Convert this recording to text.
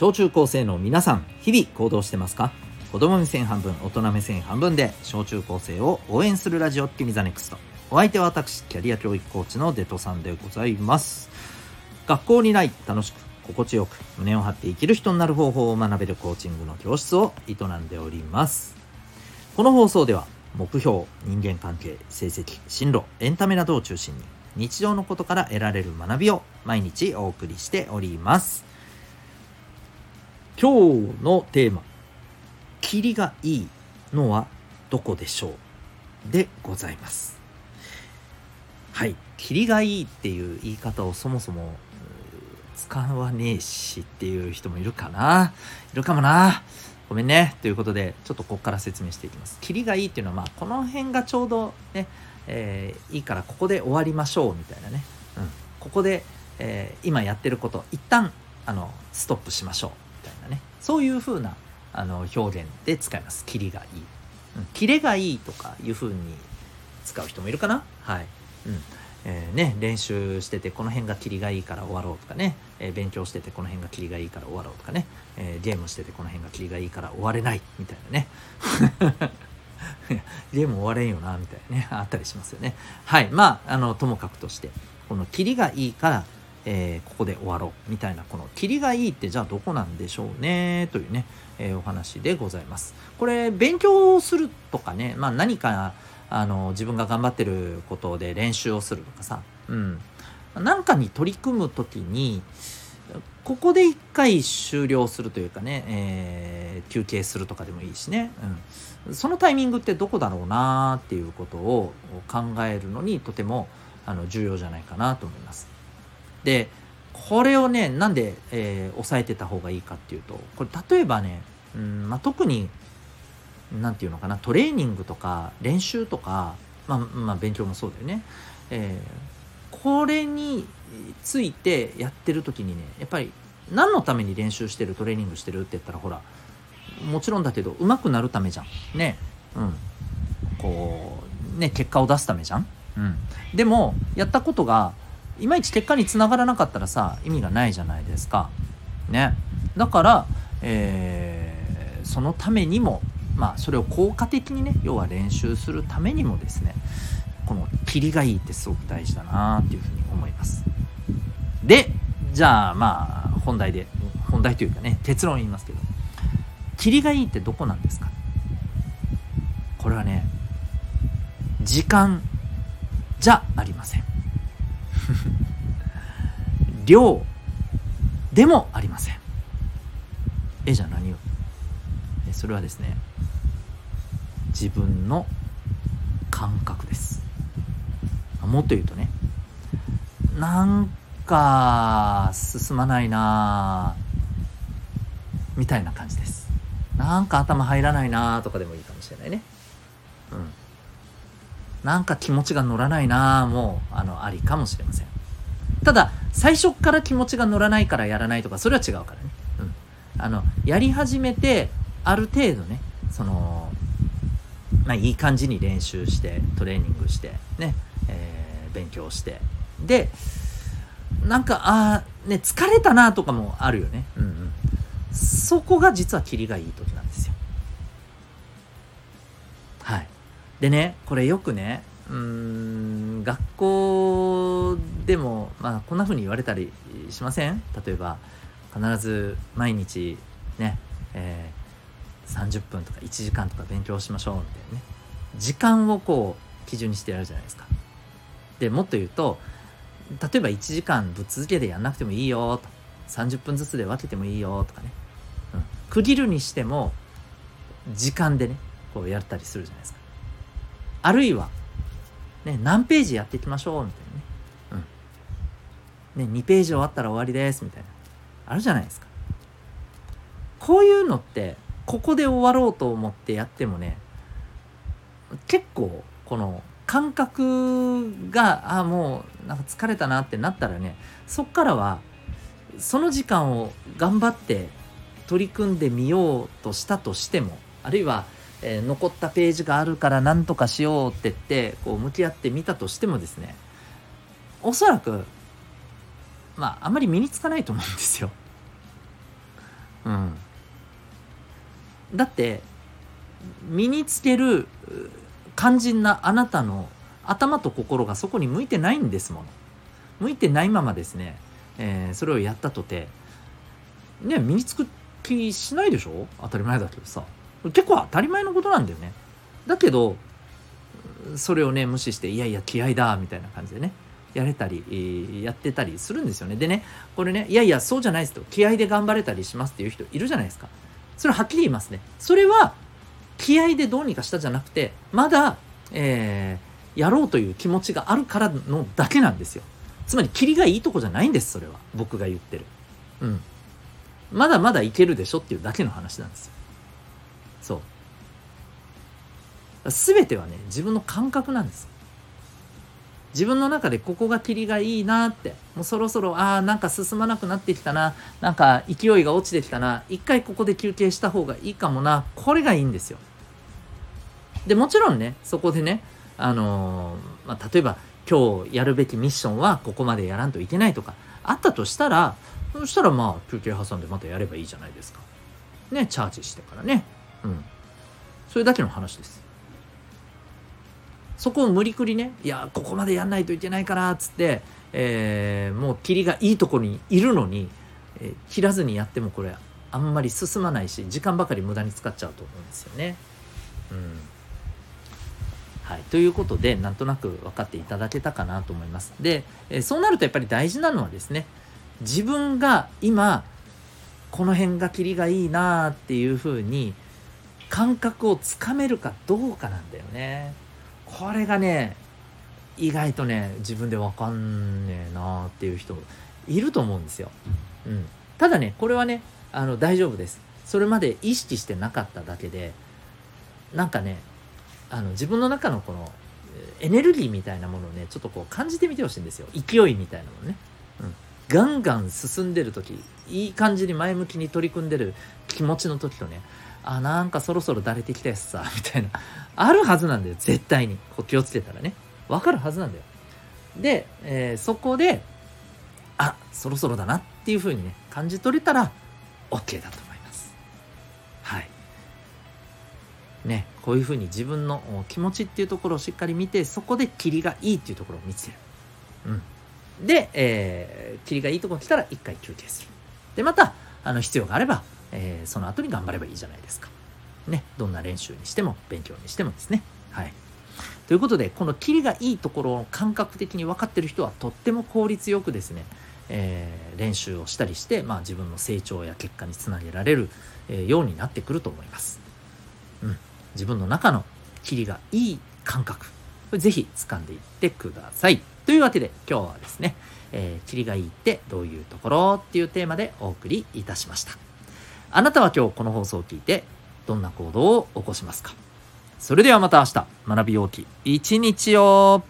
小中高生の皆さん日々行動してますか？子供目線半分大人目線半分で小中高生を応援するラジオ君 the NEXT。お相手は私キャリア教育コーチのデトさんでございます。学校にない楽しく心地よく胸を張って生きる人になる方法を学べるコーチングの教室を営んでおります。この放送では目標人間関係成績進路エンタメなどを中心に日常のことから得られる学びを毎日お送りしております。今日のテーマ「霧がいいのはどこでしょう?」でございます。はい。霧がいいっていう言い方をそもそも使わねえしっていう人もいるかな。いるかもな。ごめんね。ということでちょっとここから説明していきます。霧がいいっていうのはまあこの辺がちょうどね、えー、いいからここで終わりましょうみたいなね、うん、ここで、えー、今やってること一旦あのストップしましょう。たいなね。そういう風なあの表現で使います。霧がいい、うん、キレがいいとかいう風に使う人もいるかな？はい、うん。えー、ね、練習しててこの辺がキリがいいから終わろうとかね、えー、勉強しててこの辺がキリがいいから終わろうとかね、えー、ゲームしててこの辺がキリがいいから終われないみたいなね。ゲーム終われんよなみたいなね。あったりしますよね。はい。まああのともかくとしてこのキリがいいから、えここで終わろうみたいなこのキリがいいってじゃあどこなんでしょうねというね、えお話でございます。これ勉強をするとかねまあ何かあの自分が頑張ってることで練習をするとかさ、うん、なんかに取り組む時にここで一回終了するというかね、えー、休憩するとかでもいいしね、うん、そのタイミングってどこだろうなっていうことを考えるのにとてもあの重要じゃないかなと思います。でこれをねなんで、えー、抑えてた方がいいかっていうとこれ例えばね、うんまあ、特に何て言うのかなトレーニングとか練習とか、まあ、まあ勉強もそうだよね、えー、これについてやってる時にねやっぱり何のために練習してるトレーニングしてるって言ったらほらもちろんだけど上手くなるためじゃん。ね。うん。こうね結果を出すためじゃん。うん。でもやったことがいまいち結果につながらなかったらさ意味がないじゃないですか。ね。だからえー、そのためにもまあそれを効果的にね要は練習するためにもですねこの霧がいいってすごく大事だなっていうふうに思います。でじゃあまあ本題で本題というかね結論言いますけど霧がいいってどこなんですか？これはね時間じゃありません。量でもありません。えじゃあ何をえそれはですね自分の感覚です。もっと言うとねなんか進まないなみたいな感じです。なんか頭入らないなとかでもいいかもしれないね。うん。なんか気持ちが乗らないなもうあのありかもしれません。ただ最初から気持ちが乗らないからやらないとかそれは違うからね、うん、あのやり始めてある程度ねそのまあ、いい感じに練習してトレーニングしてね、えー、勉強して。でなんかあね疲れたなとかもあるよね、うんうん、そこが実はキリがいい時なんですよ。はい。でねこれよくねうん学校でも、まあ、こんな風に言われたりしません？例えば必ず毎日ね、えー30分とか1時間とか勉強しましょうみたいなね。時間をこう基準にしてやるじゃないですか。でもっと言うと例えば1時間ぶっ続けでやんなくてもいいよと。30分ずつで分けてもいいよとかね、うん、区切るにしても時間でねこうやったりするじゃないですか。あるいはね何ページやっていきましょうみたいな。ね2ページ終わったら終わりですみたいな。あるじゃないですか。こういうのってここで終わろうと思ってやってもね結構この感覚があもうなんか疲れたなってなったらねそっからはその時間を頑張って取り組んでみようとしたとしてもあるいは、えー、残ったページがあるから何とかしようって言ってこう向き合ってみたとしてもですねおそらくまああんまり身につかないと思うんですよ。うん。だって身につける肝心なあなたの頭と心がそこに向いてないんですもの。向いてないままですね、えー、それをやったとて。ね身につく気しないでしょ？当たり前だけどさ。結構当たり前のことなんだよね。だけどそれをね無視していやいや気合だみたいな感じでね。やれたり、やってたりするんですよね。でねこれねいやいやそうじゃないですと。気合で頑張れたりしますっていう人いるじゃないですか。それははっきり言いますね。それは気合でどうにかしたじゃなくてまだ、えー、やろうという気持ちがあるからのだけなんですよ。つまり霧がいいとこじゃないんですそれは。僕が言ってる。うん。まだまだいけるでしょっていうだけの話なんですよ。そう。全てはね自分の感覚なんです。自分の中でここが霧がいいなって。もうそろそろああなんか進まなくなってきたな。なんか勢いが落ちてきたな。一回ここで休憩した方がいいかもな。これがいいんですよ。でもちろんねそこでねあのー、まあ、例えば今日やるべきミッションはここまでやらんといけないとかあったとしたらそしたらまあ休憩挟んでまたやればいいじゃないですか。ねチャージしてからね。うん。それだけの話です。そこを無理くりねいやここまでやんないといけないからっつって、えー、もう霧がいいところにいるのに、えー、切らずにやってもこれあんまり進まないし時間ばかり無駄に使っちゃうと思うんですよね。うんはい、ということでなんとなく分かっていただけたかなと思います。で、えー、そうなるとやっぱり大事なのはですね自分が今この辺が霧がいいなっていうふうに感覚をつかめるかどうかなんだよね。これがね意外とね自分で分かんねえなーっていう人いると思うんですよ。うん、ただねこれはねあの大丈夫です。それまで意識してなかっただけでなんかねあの自分の中のこのエネルギーみたいなものをねちょっとこう感じてみてほしいんですよ勢いみたいなものね、うん、ガンガン進んでる時いい感じに前向きに取り組んでる気持ちの時とねあなんかそろそろだれてきたやつさみたいなあるはずなんだよ絶対に。こう気をつけたらね。わかるはずなんだよ。で、えー、そこであそろそろだなっていう風にね感じ取れたら OK だと思います。はい。ねこういう風に自分の気持ちっていうところをしっかり見てそこで霧がいいっていうところを見つける。うん。で、えー、霧がいいとこ来たら一回休憩する。でまたあの必要があればえー、その後に頑張ればいいじゃないですか。ね、どんな練習にしても勉強にしてもですね。はい。ということで、このキリがいいところを感覚的に分かってる人はとっても効率よくですね、えー、練習をしたりして、まあ、自分の成長や結果につなげられる、えー、ようになってくると思います。うん。自分の中のキリがいい感覚、ぜひ掴んでいってください。というわけで今日はですね、えー、キリがいいってどういうところっていうテーマでお送りいたしました。あなたは今日この放送を聞いてどんな行動を起こしますか。それではまた明日学びようき一日を。